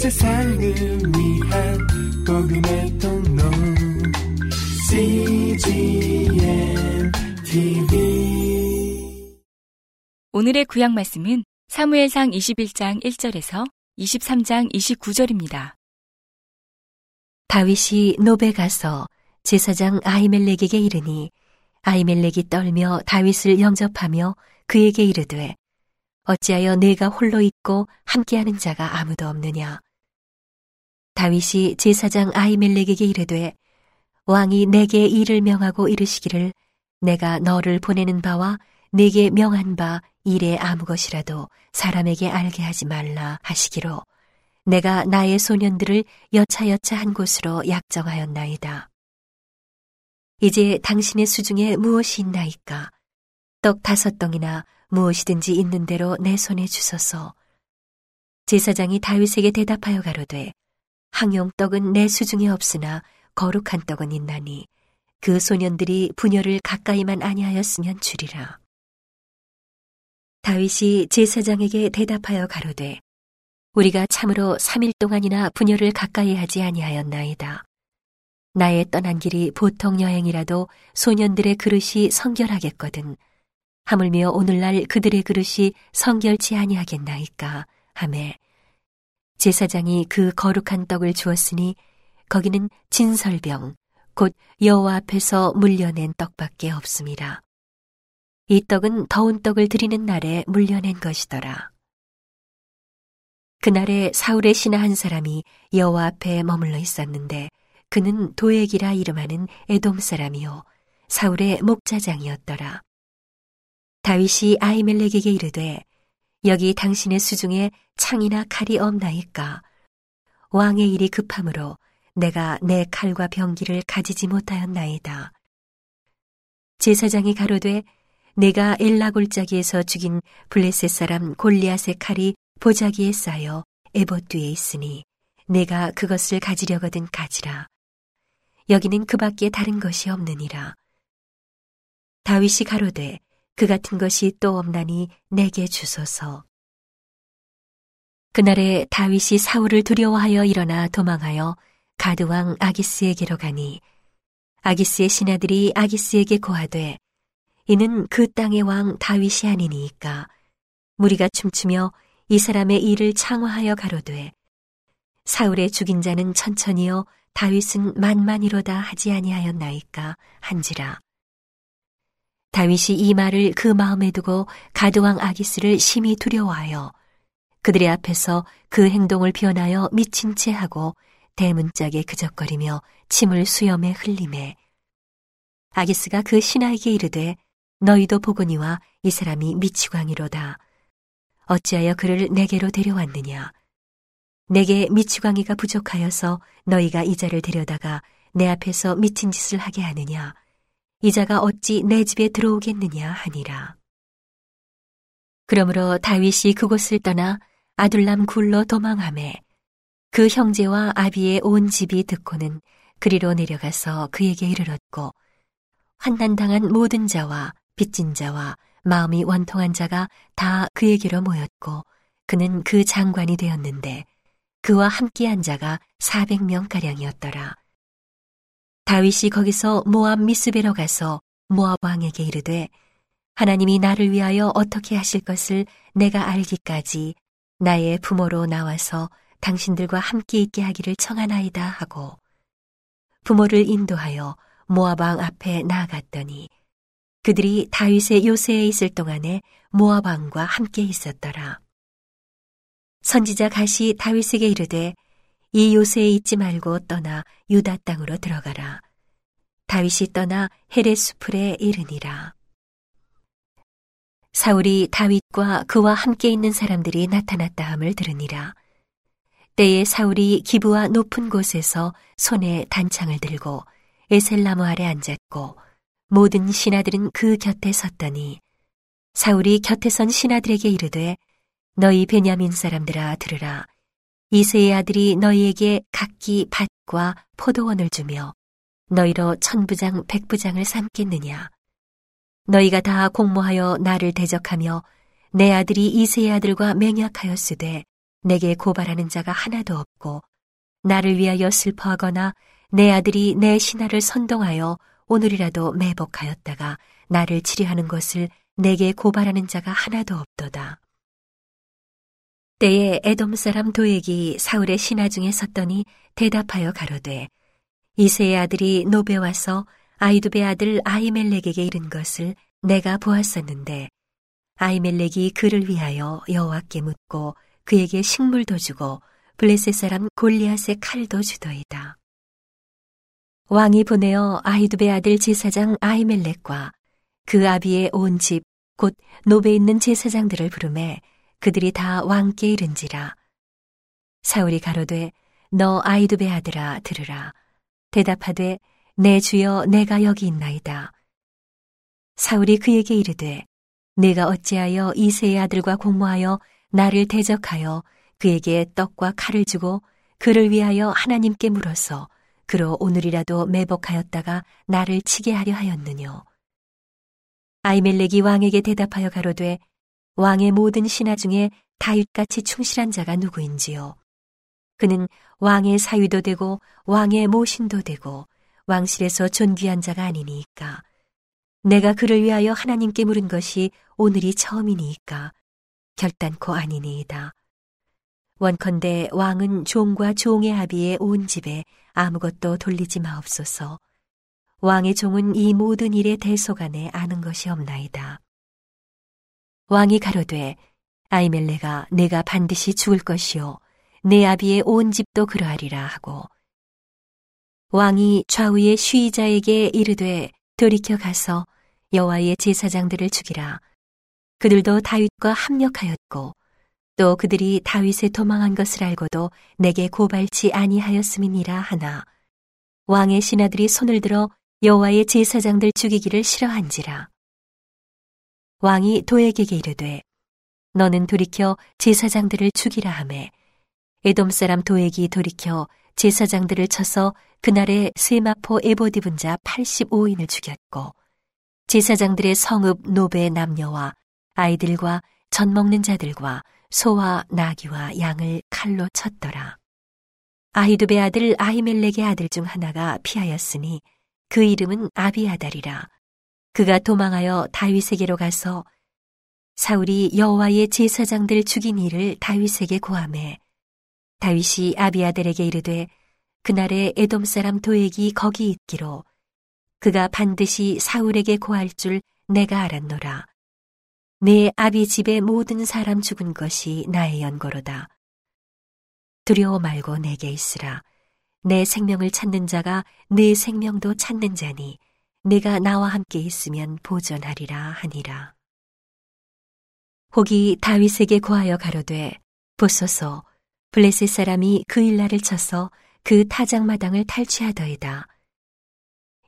세상을 위한 복음의 통로. CGM TV 오늘의 구약 말씀은 사무엘상 21장 1절에서 23장 29절입니다. 다윗이 노베 가서 제사장 아이멜렉에게 이르니 아이멜렉이 떨며 다윗을 영접하며 그에게 이르되 어찌하여 내가 홀로 있고 함께하는 자가 아무도 없느냐 다윗이 제사장 아이멜렉에게 이르되 왕이 내게 일을 명하고 이르시기를 내가 너를 보내는 바와 내게 명한 바 일에 아무 것이라도 사람에게 알게 하지 말라 하시기로 내가 나의 소년들을 여차여차 한 곳으로 약정하였나이다. 이제 당신의 수중에 무엇이 있나이까? 떡 다섯 덩이나 무엇이든지 있는 대로 내 손에 주소서. 제사장이 다윗에게 대답하여 가로되 항용떡은 내 수중에 없으나 거룩한 떡은 있나니 그 소년들이 분열을 가까이만 아니하였으면 주리라. 다윗이 제사장에게 대답하여 가로되 우리가 참으로 3일 동안이나 분열을 가까이 하지 아니하였나이다. 나의 떠난 길이 보통 여행이라도 소년들의 그릇이 성결하겠거든. 하물며 오늘날 그들의 그릇이 성결치 아니하겠나이까 하매 제사장이 그 거룩한 떡을 주었으니 거기는 진설병 곧 여호와 앞에서 물려낸 떡밖에 없습니다. 이 떡은 더운 떡을 드리는 날에 물려낸 것이더라. 그날에 사울의 신하 한 사람이 여호와 앞에 머물러 있었는데 그는 도액이라 이름하는 에돔 사람이요 사울의 목자장이었더라. 다윗이 아이멜렉에게 이르되 여기 당신의 수중에 창이나 칼이 없나이까 왕의 일이 급함으로 내가 내 칼과 병기를 가지지 못하였나이다. 제사장이 가로되 내가 엘라 골짜기에서 죽인 블레셋 사람 골리앗의 칼이 보자기에 쌓여 에봇 뒤에 있으니 내가 그것을 가지려거든 가지라. 여기는 그 밖에 다른 것이 없느니라. 다윗이 가로되 그 같은 것이 또 없나니 내게 주소서. 그날에 다윗이 사울을 두려워하여 일어나 도망하여 가드왕 아기스에게로 가니 아기스의 신하들이 아기스에게 고하되 이는 그 땅의 왕 다윗이 아니니까 무리가 춤추며 이 사람의 일을 창화하여 가로되 사울의 죽인 자는 천천히요 다윗은 만만이로다 하지 아니하였나이까 한지라 다윗이 이 말을 그 마음에 두고 가드왕 아기스를 심히 두려워하여 그들의 앞에서 그 행동을 변하여 미친 채 하고 대문짝에 그적거리며 침을 수염에 흘림에 아기스가 그 신하에게 이르되 너희도 보거니와 이 사람이 미치광이로다. 어찌하여 그를 내게로 데려왔느냐? 내게 미치광이가 부족하여서 너희가 이 자를 데려다가 내 앞에서 미친 짓을 하게 하느냐 이자가 어찌 내 집에 들어오겠느냐 하니라. 그러므로 다윗이 그곳을 떠나 아둘람 굴로 도망함에 그 형제와 아비의 온 집이 듣고는 그리로 내려가서 그에게 이르렀고 환난당한 모든 자와 빚진 자와 마음이 원통한 자가 다 그에게로 모였고 그는 그 장관이 되었는데 그와 함께한 자가 400명가량이었더라. 다윗이 거기서 모압 미스베로 가서 모압 왕에게 이르되 하나님이 나를 위하여 어떻게 하실 것을 내가 알기까지 나의 부모로 나와서 당신들과 함께 있게 하기를 청하나이다 하고 부모를 인도하여 모압 왕 앞에 나아갔더니 그들이 다윗의 요새에 있을 동안에 모압 왕과 함께 있었더라. 선지자 가시 다윗에게 이르되 이 요새에 있지 말고 떠나 유다 땅으로 들어가라. 다윗이 떠나 헤레스풀에 이르니라. 사울이 다윗과 그와 함께 있는 사람들이 나타났다 함을 들으니라. 때에 사울이 기부와 높은 곳에서 손에 단창을 들고 에셀나무 아래 앉았고 모든 신하들은 그 곁에 섰더니 사울이 곁에 선 신하들에게 이르되 너희 베냐민 사람들아 들으라 이세의 아들이 너희에게 각기 밭과 포도원을 주며 너희로 천부장 백부장을 삼겠느냐 너희가 다 공모하여 나를 대적하며 내 아들이 이세의 아들과 맹약하였으되 내게 고발하는 자가 하나도 없고 나를 위하여 슬퍼하거나 내 아들이 내 신하를 선동하여 오늘이라도 매복하였다가 나를 치료하는 것을 내게 고발하는 자가 하나도 없도다. 때에 에돔 사람 도액이 사울의 신하 중에 섰더니 대답하여 가로되 이세의 아들이 노베 와서 아이두베 아들 아이멜렉에게 이른 것을 내가 보았었는데 아이멜렉이 그를 위하여 여호와께 묻고 그에게 식물도 주고 블레셋 사람 골리앗의 칼도 주더이다. 왕이 보내어 아이두베 아들 제사장 아이멜렉과 그 아비의 온 집, 곧 노베 있는 제사장들을 부르매 그들이 다 왕께 이른지라. 사울이 가로되 너 아이두베 아들아 들으라. 대답하되 내 주여 내가 여기 있나이다. 사울이 그에게 이르되 내가 어찌하여 이세의 아들과 공모하여 나를 대적하여 그에게 떡과 칼을 주고 그를 위하여 하나님께 물어서 그로 오늘이라도 매복하였다가 나를 치게 하려 하였느뇨. 아이멜렉이 왕에게 대답하여 가로되 왕의 모든 신하 중에 다윗같이 충실한 자가 누구인지요. 그는 왕의 사위도 되고 왕의 모신도 되고 왕실에서 존귀한 자가 아니니까. 내가 그를 위하여 하나님께 물은 것이 오늘이 처음이니까 결단코 아니니이다. 원컨대 왕은 종과 종의 합의에 온 집에 아무것도 돌리지 마옵소서. 왕의 종은 이 모든 일의 대소간에 아는 것이 없나이다. 왕이 가로되 아이멜레가 내가 반드시 죽을 것이요. 내 아비의 온 집도 그러하리라 하고 왕이 좌우의 쉬이자에게 이르되 돌이켜 가서 여호와의 제사장들을 죽이라. 그들도 다윗과 합력하였고 또 그들이 다윗에 도망한 것을 알고도 내게 고발치 아니하였음이니라 하나 왕의 신하들이 손을 들어 여호와의 제사장들 죽이기를 싫어한지라 왕이 도에게게 이르되 너는 돌이켜 제사장들을 죽이라 하매 에돔 사람 도액이 돌이켜 제사장들을 쳐서 그날에 세마포 에봇 입은 자 85인을 죽였고 제사장들의 성읍 노베 남녀와 아이들과 젖 먹는 자들과 소와 나귀와 양을 칼로 쳤더라. 아히두베 아들 아히멜렉의 아들 중 하나가 피하였으니 그 이름은 아비아달이라. 그가 도망하여 다윗에게로 가서 사울이 여호와의 제사장들 죽인 일을 다윗에게 고함해 다윗이 아비아달에게 이르되 그날에 에돔 사람 도액이 거기 있기로 그가 반드시 사울에게 고할 줄 내가 알았노라. 내 아비 집의 모든 사람 죽은 것이 나의 연고로다. 두려워 말고 내게 있으라. 내 생명을 찾는 자가 내 생명도 찾는 자니 내가 나와 함께 있으면 보전하리라 하니라. 혹이 다윗에게 고하여 가로되 보소서 블레셋 사람이 그 일날을 쳐서 그 타작마당을 탈취하더이다.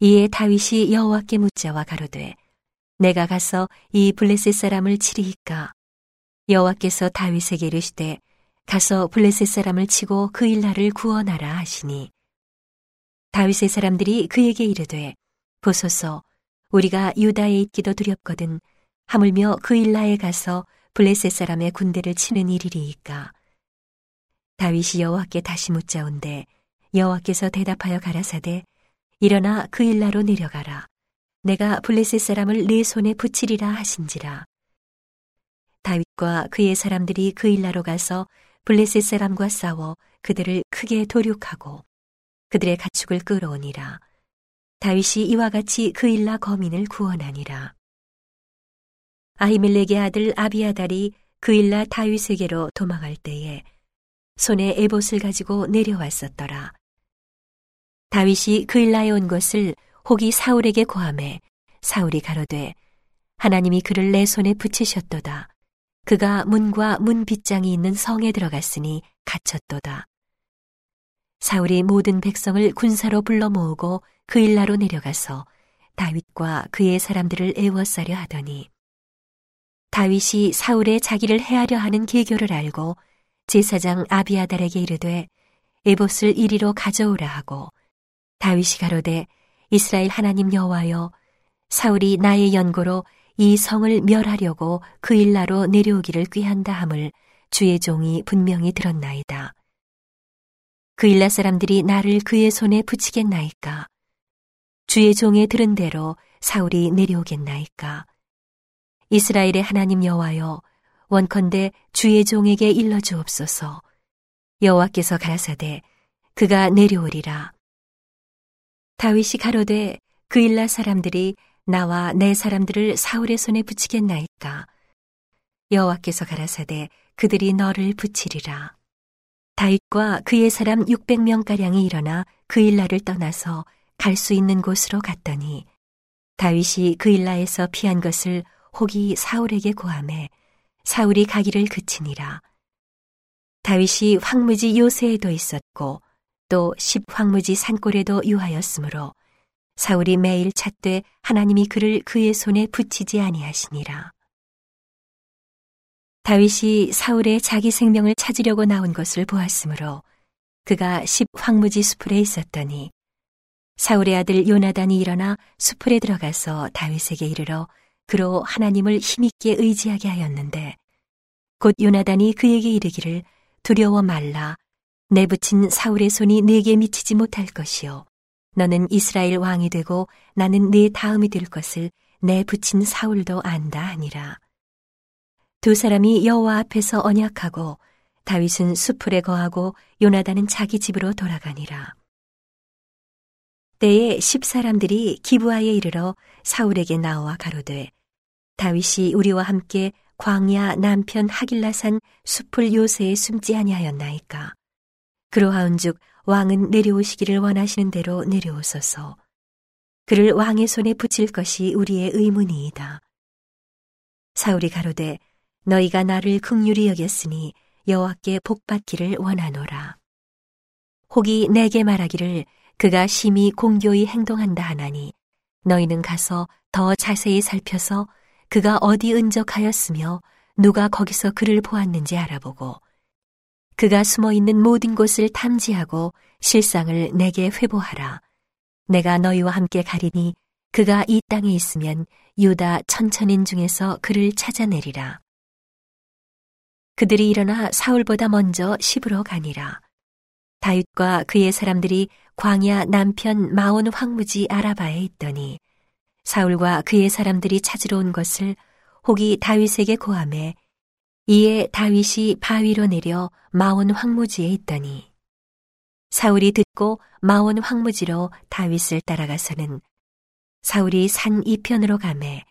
이에 다윗이 여호와께 묻자와 가로되 내가 가서 이 블레셋 사람을 치리이까 여호와께서 다윗에게 이르시되 가서 블레셋 사람을 치고 그 일날을 구원하라 하시니 다윗의 사람들이 그에게 이르되 보소서 우리가 유다에 있기도 두렵거든 하물며 그 일라에 가서 블레셋 사람의 군대를 치는 일이리이까 다윗이 여호와께 다시 묻자온데 여호와께서 대답하여 가라사대 일어나 그 일라로 내려가라 내가 블레셋 사람을 내 손에 붙이리라 하신지라. 다윗과 그의 사람들이 그 일라로 가서 블레셋 사람과 싸워 그들을 크게 도륙하고 그들의 가축을 끌어오니라. 다윗이 이와 같이 그 일라 거민을 구원하니라. 아히멜렉의 아들 아비아달이 그 일라 다윗에게로 도망할 때에 손에 에봇을 가지고 내려왔었더라. 다윗이 그 일라에 온 것을 혹이 사울에게 고함해 사울이 가로되 하나님이 그를 내 손에 붙이셨도다. 그가 문과 문 빗장이 있는 성에 들어갔으니 갇혔도다. 사울이 모든 백성을 군사로 불러 모으고 그 일라로 내려가서 다윗과 그의 사람들을 애워싸려 하더니 다윗이 사울의 자기를 해하려 하는 계교를 알고 제사장 아비아달에게 이르되 에봇을 이리로 가져오라 하고 다윗이 가로되 이스라엘 하나님 여호와여 사울이 나의 연고로 이 성을 멸하려고 그 일나로 내려오기를 꾀한다 함을 주의 종이 분명히 들었나이다. 그 일라 사람들이 나를 그의 손에 붙이겠나이까? 주의 종의 들은 대로 사울이 내려오겠나이까? 이스라엘의 하나님 여호와여 원컨대 주의 종에게 일러 주옵소서. 여호와께서 가라사대 그가 내려오리라. 다윗이 가로되 그 일라 사람들이 나와 내 사람들을 사울의 손에 붙이겠나이까? 여호와께서 가라사대 그들이 너를 붙이리라. 다윗과 그의 사람 600명가량이 일어나 그일라를 떠나서 갈 수 있는 곳으로 갔더니 다윗이 그일라에서 피한 것을 혹이 사울에게 고함해 사울이 가기를 그치니라. 다윗이 황무지 요새에도 있었고 또 십황무지 산골에도 유하였으므로 사울이 매일 찾되 하나님이 그를 그의 손에 붙이지 아니하시니라. 다윗이 사울의 자기 생명을 찾으려고 나온 것을 보았으므로 그가 십 황무지 수풀에 있었더니 사울의 아들 요나단이 일어나 수풀에 들어가서 다윗에게 이르러 그로 하나님을 힘있게 의지하게 하였는데 곧 요나단이 그에게 이르기를 두려워 말라. 내 붙인 사울의 손이 내게 미치지 못할 것이요. 너는 이스라엘 왕이 되고 나는 네 다음이 될 것을 내 붙인 사울도 안다 하니라 두 사람이 여호와 앞에서 언약하고 다윗은 수풀에 거하고 요나단은 자기 집으로 돌아가니라. 때에 십 사람들이 기부하에 이르러 사울에게 나와 가로되 다윗이 우리와 함께 광야 남편 하길라산 수풀 요새에 숨지 아니하였나이까. 그러하온즉 왕은 내려오시기를 원하시는 대로 내려오소서. 그를 왕의 손에 붙일 것이 우리의 의문이이다. 사울이 가로되 너희가 나를 극률이 여겼으니 여호와께 복받기를 원하노라. 혹이 내게 말하기를 그가 심히 공교히 행동한다 하나니 너희는 가서 더 자세히 살펴서 그가 어디 은적하였으며 누가 거기서 그를 보았는지 알아보고 그가 숨어 있는 모든 곳을 탐지하고 실상을 내게 회보하라. 내가 너희와 함께 가리니 그가 이 땅에 있으면 유다 천천인 중에서 그를 찾아내리라. 그들이 일어나 사울보다 먼저 시부러 가니라. 다윗과 그의 사람들이 광야 남편 마온 황무지 아라바에 있더니 사울과 그의 사람들이 찾으러 온 것을 혹이 다윗에게 고함해 이에 다윗이 바위로 내려 마온 황무지에 있더니 사울이 듣고 마온 황무지로 다윗을 따라가서는 사울이 산 이편으로 가매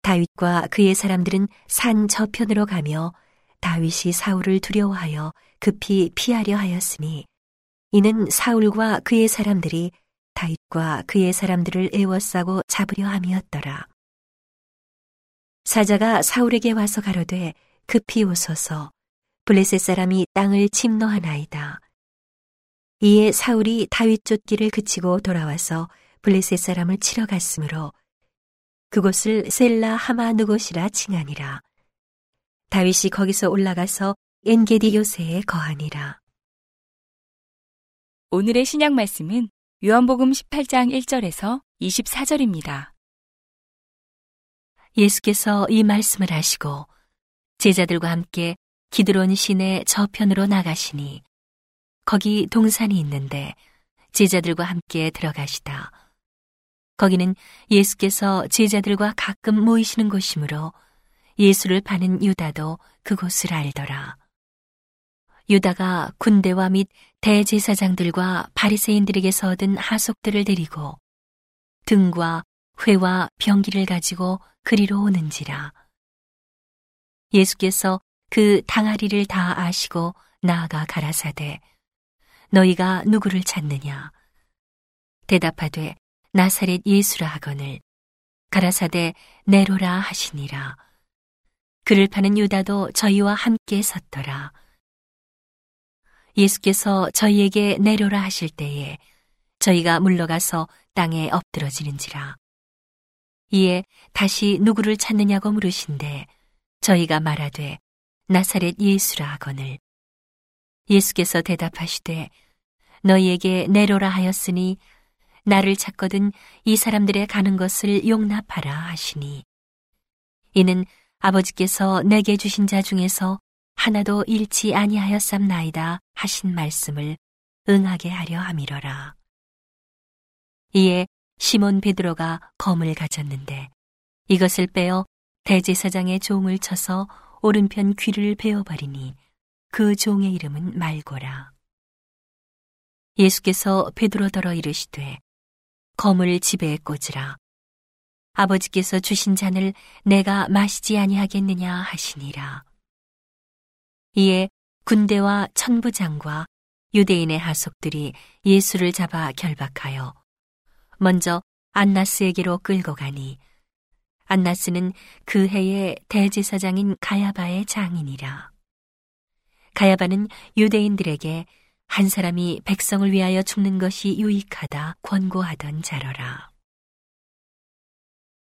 다윗과 그의 사람들은 산 저편으로 가며 다윗이 사울을 두려워하여 급히 피하려 하였으니 이는 사울과 그의 사람들이 다윗과 그의 사람들을 애워싸고 잡으려 함이었더라. 사자가 사울에게 와서 가로되 급히 오소서 블레셋 사람이 땅을 침노하나이다. 이에 사울이 다윗 쫓기를 그치고 돌아와서 블레셋 사람을 치러 갔으므로 그곳을 셀라 하마 누곳이라 칭하니라. 다윗이 거기서 올라가서 엔게디 요새에 거하니라. 오늘의 신약 말씀은 요한복음 18장 1절에서 24절입니다. 예수께서 이 말씀을 하시고 제자들과 함께 기드론 시내 저편으로 나가시니 거기 동산이 있는데 제자들과 함께 들어가시다. 거기는 예수께서 제자들과 가끔 모이시는 곳이므로 예수를 파는 유다도 그곳을 알더라. 유다가 군대와 및 대제사장들과 바리새인들에게서 얻은 하속들을 데리고 등과 회와 병기를 가지고 그리로 오는지라. 예수께서 그 당아리를 다 아시고 나아가 가라사대 너희가 누구를 찾느냐 대답하되 나사렛 예수라 하거늘 가라사대 네로라 하시니라 그를 파는 유다도 저희와 함께 섰더라. 예수께서 저희에게 내려라 하실 때에 저희가 물러가서 땅에 엎드러지는지라. 이에 다시 누구를 찾느냐고 물으신데 저희가 말하되 나사렛 예수라 하거늘. 예수께서 대답하시되 너희에게 내려라 하였으니 나를 찾거든 이 사람들의 가는 것을 용납하라 하시니 이는 아버지께서 내게 주신 자 중에서 하나도 잃지 아니하였삼나이다 하신 말씀을 응하게 하려 함이러라. 이에 시몬 베드로가 검을 가졌는데 이것을 빼어 대제사장의 종을 쳐서 오른편 귀를 베어버리니 그 종의 이름은 말고라. 예수께서 베드로더러 이르시되 검을 집에 꽂으라. 아버지께서 주신 잔을 내가 마시지 아니하겠느냐 하시니라. 이에 군대와 천부장과 유대인의 하속들이 예수를 잡아 결박하여 먼저 안나스에게로 끌고 가니 안나스는 그 해의 대제사장인 가야바의 장인이라. 가야바는 유대인들에게 한 사람이 백성을 위하여 죽는 것이 유익하다 권고하던 자러라.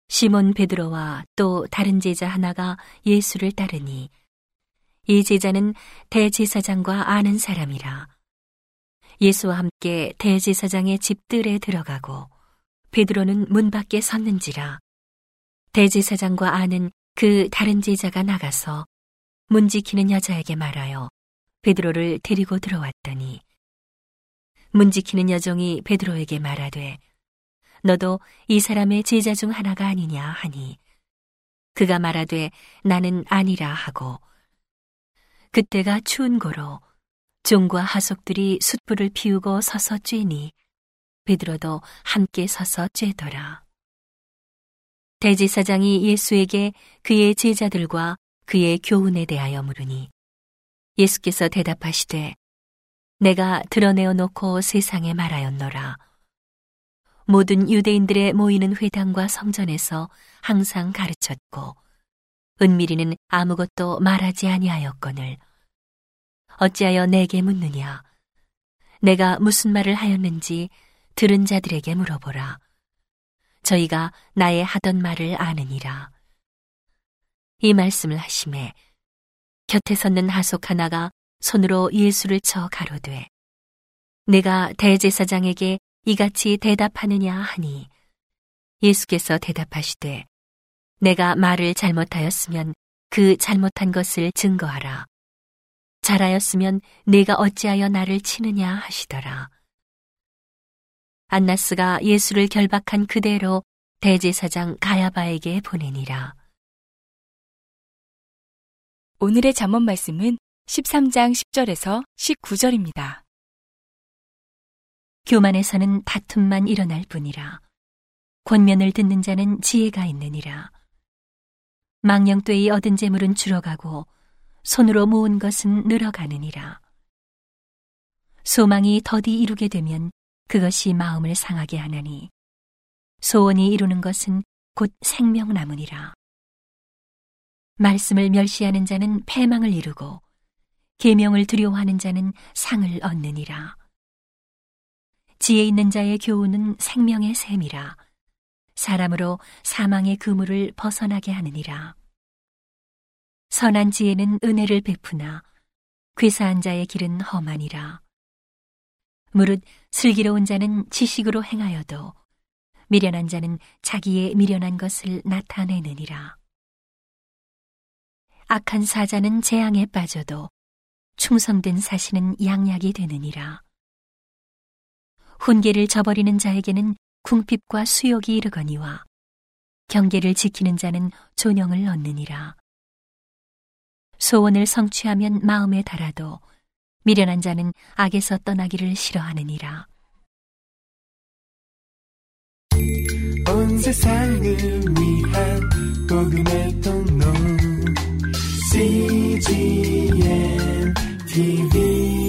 시몬 베드로와 또 다른 제자 하나가 예수를 따르니 이 제자는 대제사장과 아는 사람이라. 예수와 함께 대제사장의 집들에 들어가고 베드로는 문 밖에 섰는지라. 대제사장과 아는 그 다른 제자가 나가서 문 지키는 여자에게 말하여 베드로를 데리고 들어왔더니 문 지키는 여종이 베드로에게 말하되 너도 이 사람의 제자 중 하나가 아니냐 하니 그가 말하되 나는 아니라 하고 그때가 추운 고로 종과 하속들이 숯불을 피우고 서서 쬐니 베드로도 함께 서서 쬐더라. 대제사장이 예수에게 그의 제자들과 그의 교훈에 대하여 물으니 예수께서 대답하시되 내가 드러내어 놓고 세상에 말하였노라. 모든 유대인들의 모이는 회당과 성전에서 항상 가르쳤고 은밀이는 아무것도 말하지 아니하였거늘. 어찌하여 내게 묻느냐? 내가 무슨 말을 하였는지 들은 자들에게 물어보라. 저희가 나의 하던 말을 아느니라. 이 말씀을 하심에 곁에 섰는 하속 하나가 손으로 예수를 쳐 가로되 내가 대제사장에게 이같이 대답하느냐 하니 예수께서 대답하시되 내가 말을 잘못하였으면 그 잘못한 것을 증거하라. 잘하였으면 내가 어찌하여 나를 치느냐 하시더라. 안나스가 예수를 결박한 그대로 대제사장 가야바에게 보내니라. 오늘의 잠언 말씀은 13장 10절에서 19절입니다. 교만에서는 다툼만 일어날 뿐이라. 권면을 듣는 자는 지혜가 있느니라. 망령되이 얻은 재물은 줄어가고 손으로 모은 것은 늘어가느니라. 소망이 더디 이루게 되면 그것이 마음을 상하게 하나니 소원이 이루는 것은 곧 생명나무니라. 말씀을 멸시하는 자는 패망을 이루고 계명을 두려워하는 자는 상을 얻느니라. 지혜 있는 자의 교훈은 생명의 샘이라. 사람으로 사망의 그물을 벗어나게 하느니라. 선한 지혜는 은혜를 베푸나 괴사한 자의 길은 험하니라. 무릇 슬기로운 자는 지식으로 행하여도 미련한 자는 자기의 미련한 것을 나타내느니라. 악한 사자는 재앙에 빠져도 충성된 사신은 양약이 되느니라. 훈계를 저버리는 자에게는 궁핍과 수욕이 이르거니와 경계를 지키는 자는 존영을 얻느니라. 소원을 성취하면 마음에 달아도 미련한 자는 악에서 떠나기를 싫어하느니라. 온 세상을 위한 복음의 통로 CGM TV